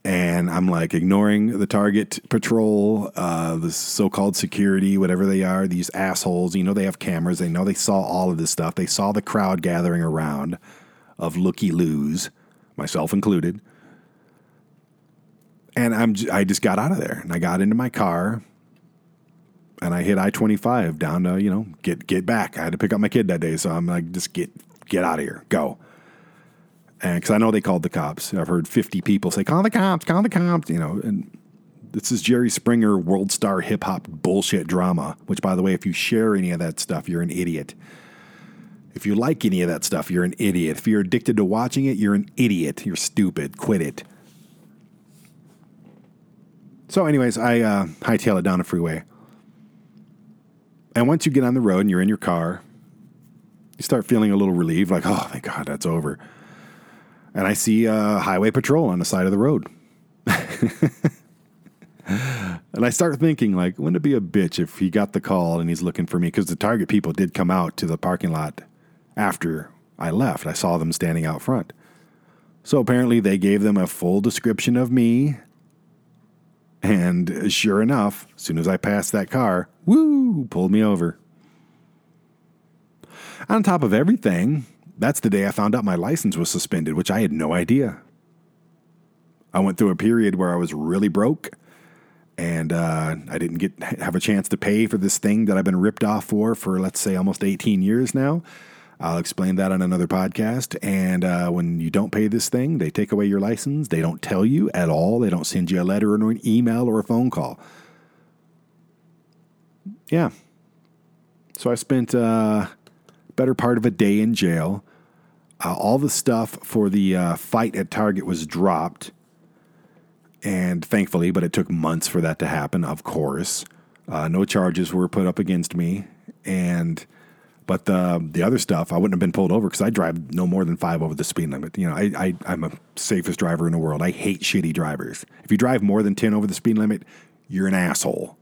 Speaker 3: and I'm like ignoring the target patrol, uh, the so-called security, whatever they are. These assholes, you know, they have cameras. They know they saw all of this stuff. They saw the crowd gathering around of looky loos, myself included. And I'm I just got out of there and I got into my car and I hit I twenty five down to you know get get back. I had to pick up my kid that day, so I'm like just get get out of here, go and because I know they called the cops. I've heard 50 people say, call the cops, call the cops, you know, and this is Jerry Springer world star hip hop bullshit drama, which, by the way, if you share any of that stuff, you're an idiot. If you like any of that stuff, you're an idiot. If you're addicted to watching it, you're an idiot. You're stupid. Quit it. So, anyways, I uh, hightail it down a freeway. And once you get on the road and you're in your car, you start feeling a little relieved, like, oh, thank God that's over and I see a highway patrol on the side of the road. and I start thinking, like, wouldn't it be a bitch if he got the call and he's looking for me? Because the Target people did come out to the parking lot after I left. I saw them standing out front. So apparently they gave them a full description of me. And sure enough, as soon as I passed that car, woo, pulled me over. On top of everything, that's the day I found out my license was suspended, which I had no idea. I went through a period where I was really broke and uh, I didn't get have a chance to pay for this thing that I've been ripped off for for let's say almost 18 years now. I'll explain that on another podcast. And uh, when you don't pay this thing, they take away your license. They don't tell you at all. They don't send you a letter or an email or a phone call. Yeah. So I spent uh, better part of a day in jail. Uh, all the stuff for the uh, fight at Target was dropped, and thankfully, but it took months for that to happen. Of course, uh, no charges were put up against me, and but the the other stuff I wouldn't have been pulled over because I drive no more than five over the speed limit. You know, I, I I'm a safest driver in the world. I hate shitty drivers. If you drive more than ten over the speed limit, you're an asshole.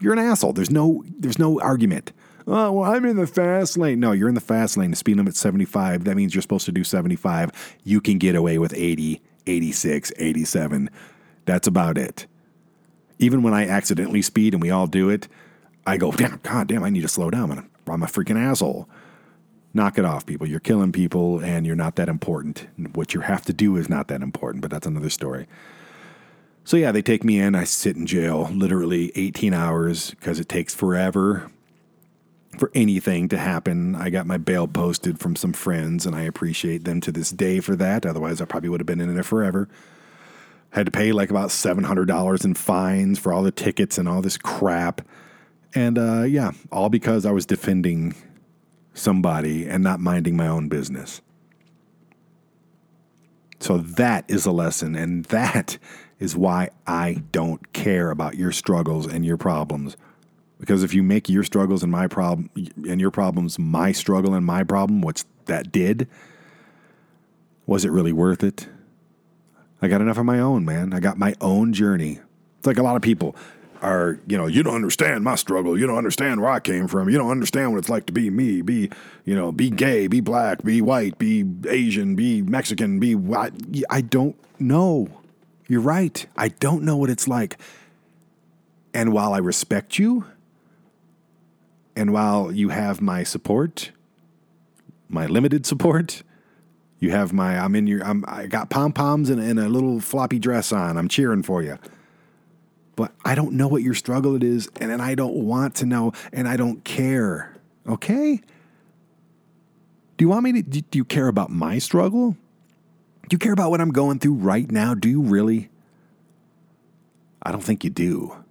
Speaker 3: You're an asshole. There's no there's no argument oh, well, I'm in the fast lane. No, you're in the fast lane. The speed limit's 75. That means you're supposed to do 75. You can get away with 80, 86, 87. That's about it. Even when I accidentally speed and we all do it, I go, damn, God damn, I need to slow down. I'm a freaking asshole. Knock it off, people. You're killing people and you're not that important. What you have to do is not that important, but that's another story. So, yeah, they take me in. I sit in jail literally 18 hours because it takes forever for anything to happen. I got my bail posted from some friends, and I appreciate them to this day for that. Otherwise, I probably would have been in there forever. Had to pay like about $700 in fines for all the tickets and all this crap. And uh, yeah, all because I was defending somebody and not minding my own business. So that is a lesson, and that is why I don't care about your struggles and your problems because if you make your struggles and my problem and your problems my struggle and my problem, what's that did? Was it really worth it? I got enough of my own, man. I got my own journey. It's like a lot of people are, you know, you don't understand my struggle. You don't understand where I came from. You don't understand what it's like to be me, be, you know, be gay, be black, be white, be Asian, be Mexican, be what? I don't know. You're right. I don't know what it's like. And while I respect you, and while you have my support, my limited support, you have my I'm in your I'm I got pom poms and, and a little floppy dress on. I'm cheering for you. But I don't know what your struggle it is, and, and I don't want to know, and I don't care. Okay? Do you want me to do you care about my struggle? Do you care about what I'm going through right now? Do you really? I don't think you do.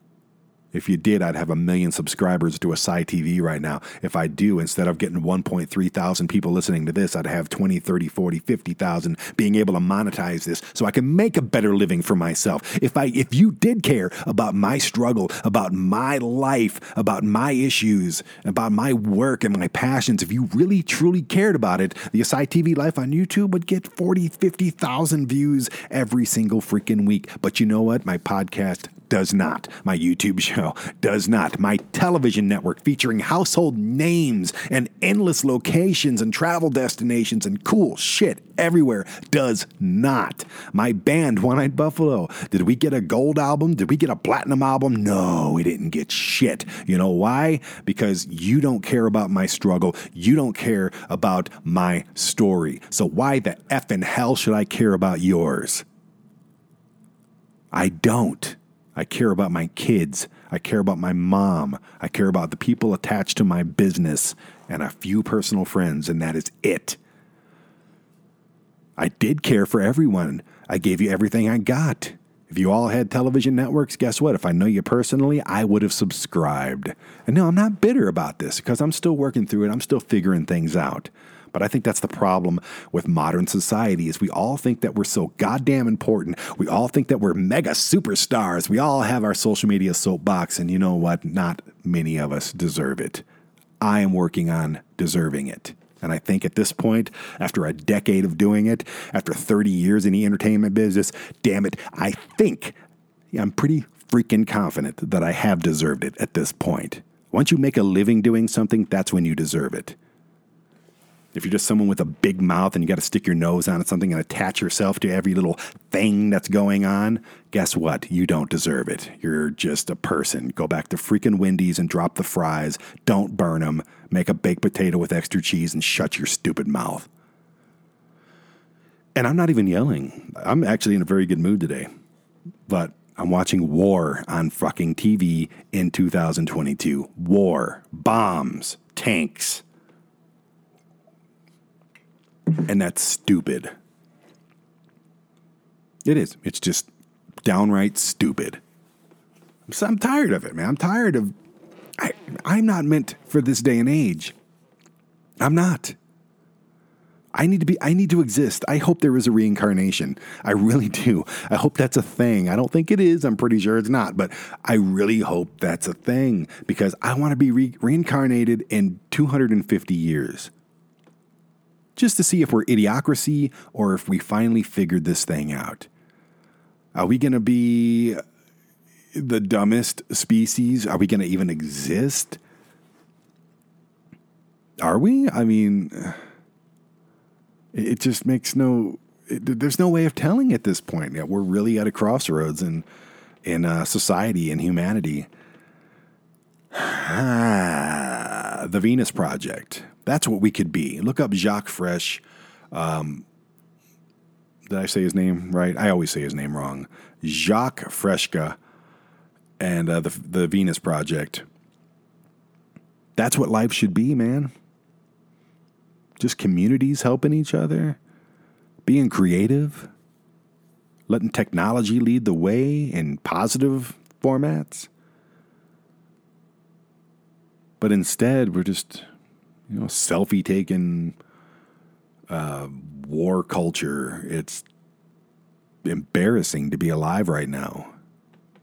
Speaker 3: If you did, I'd have a million subscribers to Aside TV right now. If I do, instead of getting 1.3 thousand people listening to this, I'd have 20, 30, 40, 50,000 being able to monetize this so I can make a better living for myself. If I if you did care about my struggle, about my life, about my issues, about my work and my passions, if you really truly cared about it, the Aside TV life on YouTube would get 40, 50,000 views every single freaking week. But you know what? My podcast does not. My YouTube show does not. My television network featuring household names and endless locations and travel destinations and cool shit everywhere does not. My band, One Eyed Buffalo, did we get a gold album? Did we get a platinum album? No, we didn't get shit. You know why? Because you don't care about my struggle. You don't care about my story. So why the effing hell should I care about yours? I don't. I care about my kids. I care about my mom. I care about the people attached to my business and a few personal friends, and that is it. I did care for everyone. I gave you everything I got. If you all had television networks, guess what? If I know you personally, I would have subscribed. And no, I'm not bitter about this because I'm still working through it. I'm still figuring things out. But I think that's the problem with modern society is we all think that we're so goddamn important. We all think that we're mega superstars. We all have our social media soapbox and you know what? Not many of us deserve it. I am working on deserving it. And I think at this point, after a decade of doing it, after 30 years in the entertainment business, damn it, I think I'm pretty freaking confident that I have deserved it at this point. Once you make a living doing something, that's when you deserve it. If you're just someone with a big mouth and you got to stick your nose on something and attach yourself to every little thing that's going on, guess what? You don't deserve it. You're just a person. Go back to freaking Wendy's and drop the fries. Don't burn them. Make a baked potato with extra cheese and shut your stupid mouth. And I'm not even yelling. I'm actually in a very good mood today. But I'm watching war on fucking TV in 2022. War, bombs, tanks and that's stupid. It is. It's just downright stupid. So I'm tired of it, man. I'm tired of. I, I'm not meant for this day and age. I'm not. I need to be. I need to exist. I hope there is a reincarnation. I really do. I hope that's a thing. I don't think it is. I'm pretty sure it's not, but I really hope that's a thing because I want to be re- reincarnated in 250 years just to see if we're idiocracy or if we finally figured this thing out. Are we going to be the dumbest species? Are we going to even exist? Are we? I mean, it just makes no. It, there's no way of telling at this point. Yeah, we're really at a crossroads in in uh, society and humanity. the Venus Project. That's what we could be. Look up Jacques Fresh. Um, did I say his name right? I always say his name wrong. Jacques Fresca and uh, the the Venus Project. That's what life should be, man. Just communities helping each other, being creative, letting technology lead the way in positive formats. But instead, we're just you know, selfie taking uh, war culture. It's embarrassing to be alive right now.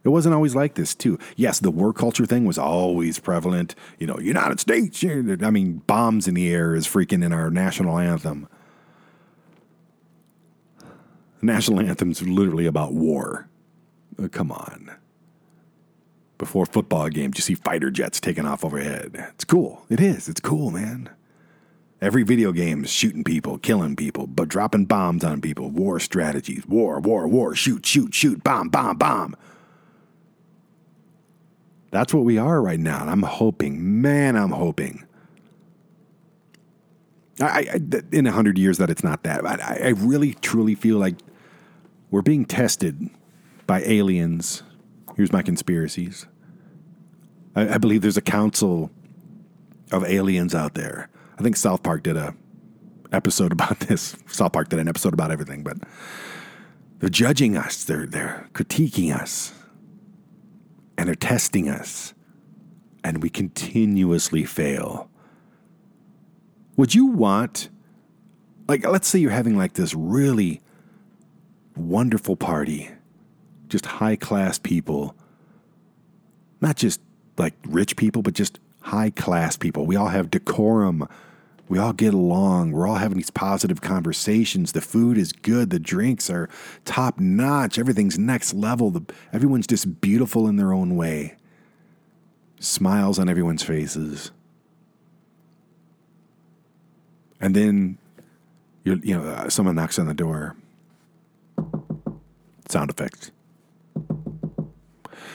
Speaker 3: It wasn't always like this, too. Yes, the war culture thing was always prevalent. You know, United States, I mean, bombs in the air is freaking in our national anthem. The national anthem's literally about war. Uh, come on. Before football games, you see fighter jets taking off overhead. It's cool. It is. It's cool, man. Every video game is shooting people, killing people, but dropping bombs on people. War strategies. War, war, war. Shoot, shoot, shoot. Bomb, bomb, bomb. That's what we are right now. And I'm hoping, man, I'm hoping. I, I in a hundred years that it's not that. I, I really, truly feel like we're being tested by aliens. Here's my conspiracies. I, I believe there's a council of aliens out there I think South Park did a episode about this. South Park did an episode about everything, but they're judging us. They're they're critiquing us. And and they're testing us, and we continuously fail. Would you want, like, let's say you're having like this really wonderful party, just high class people, not just like rich people, but just high class people. We all have decorum. We all get along. We're all having these positive conversations. The food is good. The drinks are top notch. Everything's next level. The, everyone's just beautiful in their own way. Smiles on everyone's faces. And then, you know, uh, someone knocks on the door. Sound effects.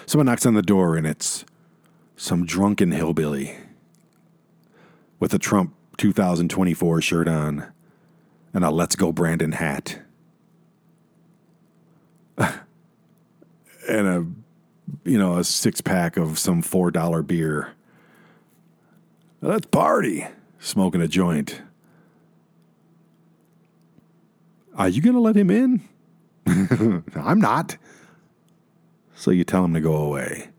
Speaker 3: Someone knocks on the door, and it's some drunken hillbilly with a Trump 2024 shirt on and a Let's Go Brandon hat. and a you know, a six pack of some four dollar beer. Let's party. Smoking a joint. Are you gonna let him in? I'm not. So you tell him to go away.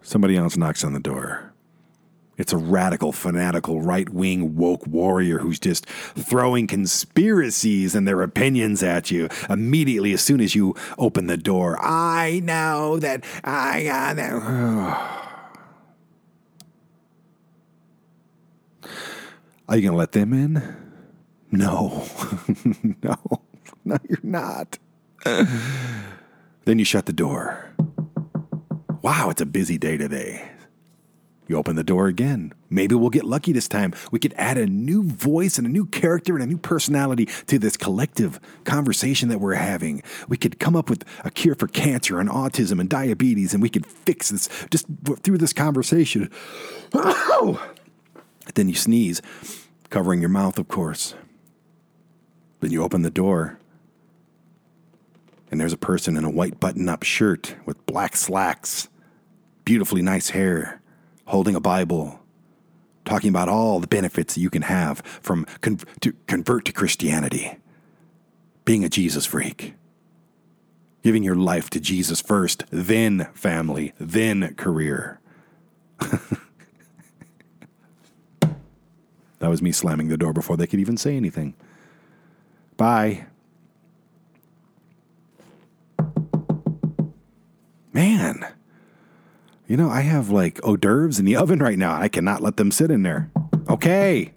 Speaker 3: Somebody else knocks on the door. It's a radical, fanatical, right wing, woke warrior who's just throwing conspiracies and their opinions at you immediately as soon as you open the door. I know that I got that. Are you going to let them in? No. no. No, you're not. then you shut the door. Wow, it's a busy day today. You open the door again. Maybe we'll get lucky this time. We could add a new voice and a new character and a new personality to this collective conversation that we're having. We could come up with a cure for cancer and autism and diabetes, and we could fix this just through this conversation. then you sneeze, covering your mouth, of course. Then you open the door, and there's a person in a white button up shirt with black slacks, beautifully nice hair holding a Bible, talking about all the benefits that you can have from con- to convert to Christianity, being a Jesus freak, giving your life to Jesus first, then family, then career. that was me slamming the door before they could even say anything. Bye. Man. You know, I have like hors d'oeuvres in the oven right now. I cannot let them sit in there. Okay.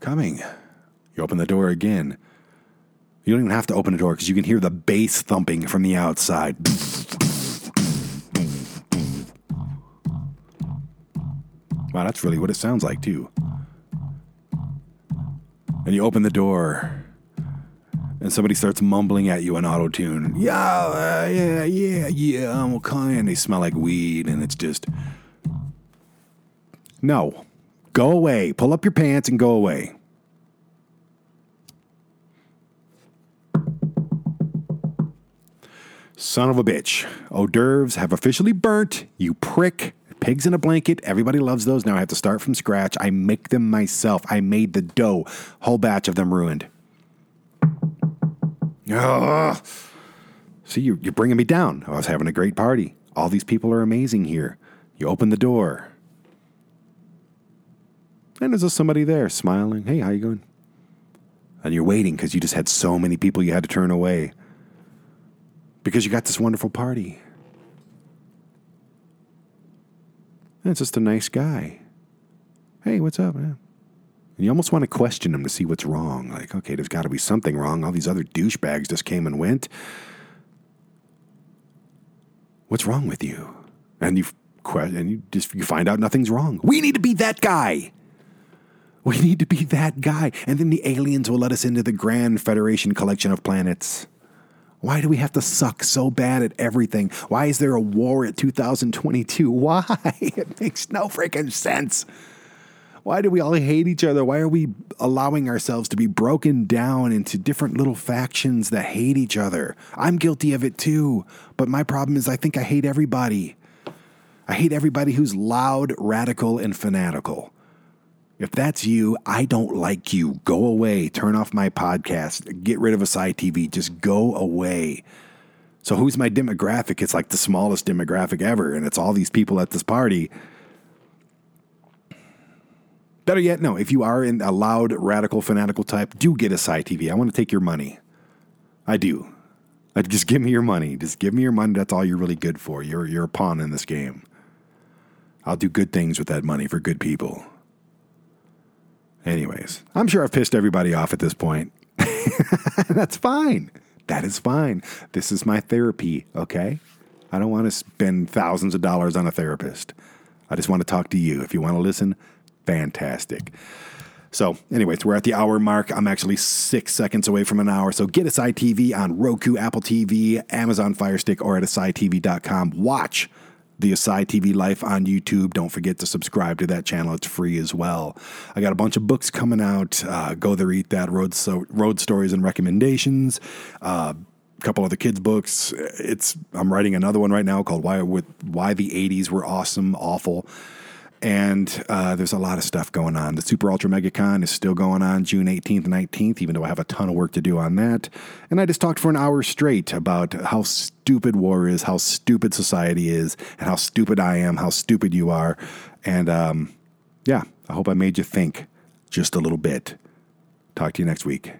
Speaker 3: Coming. You open the door again. You don't even have to open the door because you can hear the bass thumping from the outside. Wow, that's really what it sounds like, too. And you open the door and somebody starts mumbling at you in auto tune. Yeah, uh, yeah, yeah, yeah. I'm okay. And they smell like weed, and it's just no. Go away. Pull up your pants and go away. Son of a bitch. Hors d'oeuvres have officially burnt. You prick. Pigs in a blanket. Everybody loves those. Now I have to start from scratch. I make them myself. I made the dough. Whole batch of them ruined. Ugh. See, you're, you're bringing me down. I was having a great party. All these people are amazing here. You open the door. And there's just somebody there smiling. Hey, how you going? And you're waiting because you just had so many people you had to turn away because you got this wonderful party. And it's just a nice guy. Hey, what's up, man? And you almost want to question them to see what's wrong. Like, okay, there's got to be something wrong. All these other douchebags just came and went. What's wrong with you? And you and you just you find out nothing's wrong. We need to be that guy. We need to be that guy. And then the aliens will let us into the Grand Federation collection of planets. Why do we have to suck so bad at everything? Why is there a war at 2022? Why? It makes no freaking sense. Why do we all hate each other? Why are we allowing ourselves to be broken down into different little factions that hate each other? I'm guilty of it too, but my problem is I think I hate everybody. I hate everybody who's loud, radical, and fanatical. If that's you, I don't like you. Go away. Turn off my podcast. Get rid of Aside TV. Just go away. So who's my demographic? It's like the smallest demographic ever, and it's all these people at this party. Better yet, no, if you are in a loud, radical, fanatical type, do get Aside TV. I want to take your money. I do. I just give me your money. Just give me your money. That's all you're really good for. You're you're a pawn in this game. I'll do good things with that money for good people. Anyways, I'm sure I've pissed everybody off at this point. That's fine. That is fine. This is my therapy, okay? I don't want to spend thousands of dollars on a therapist. I just want to talk to you. If you want to listen, fantastic. So, anyways, we're at the hour mark. I'm actually six seconds away from an hour. So, get Aside TV on Roku, Apple TV, Amazon Fire Stick, or at AsideTV.com. Watch the Aside TV Life on YouTube. Don't forget to subscribe to that channel. It's free as well. I got a bunch of books coming out. Uh, Go there, eat that. Road so road stories and recommendations. Uh, a couple other kids books. It's I'm writing another one right now called Why with Why the 80s Were Awesome, Awful. And uh, there's a lot of stuff going on. The Super Ultra Mega Con is still going on June 18th and 19th, even though I have a ton of work to do on that. And I just talked for an hour straight about how stupid war is, how stupid society is, and how stupid I am, how stupid you are. And um, yeah, I hope I made you think just a little bit. Talk to you next week.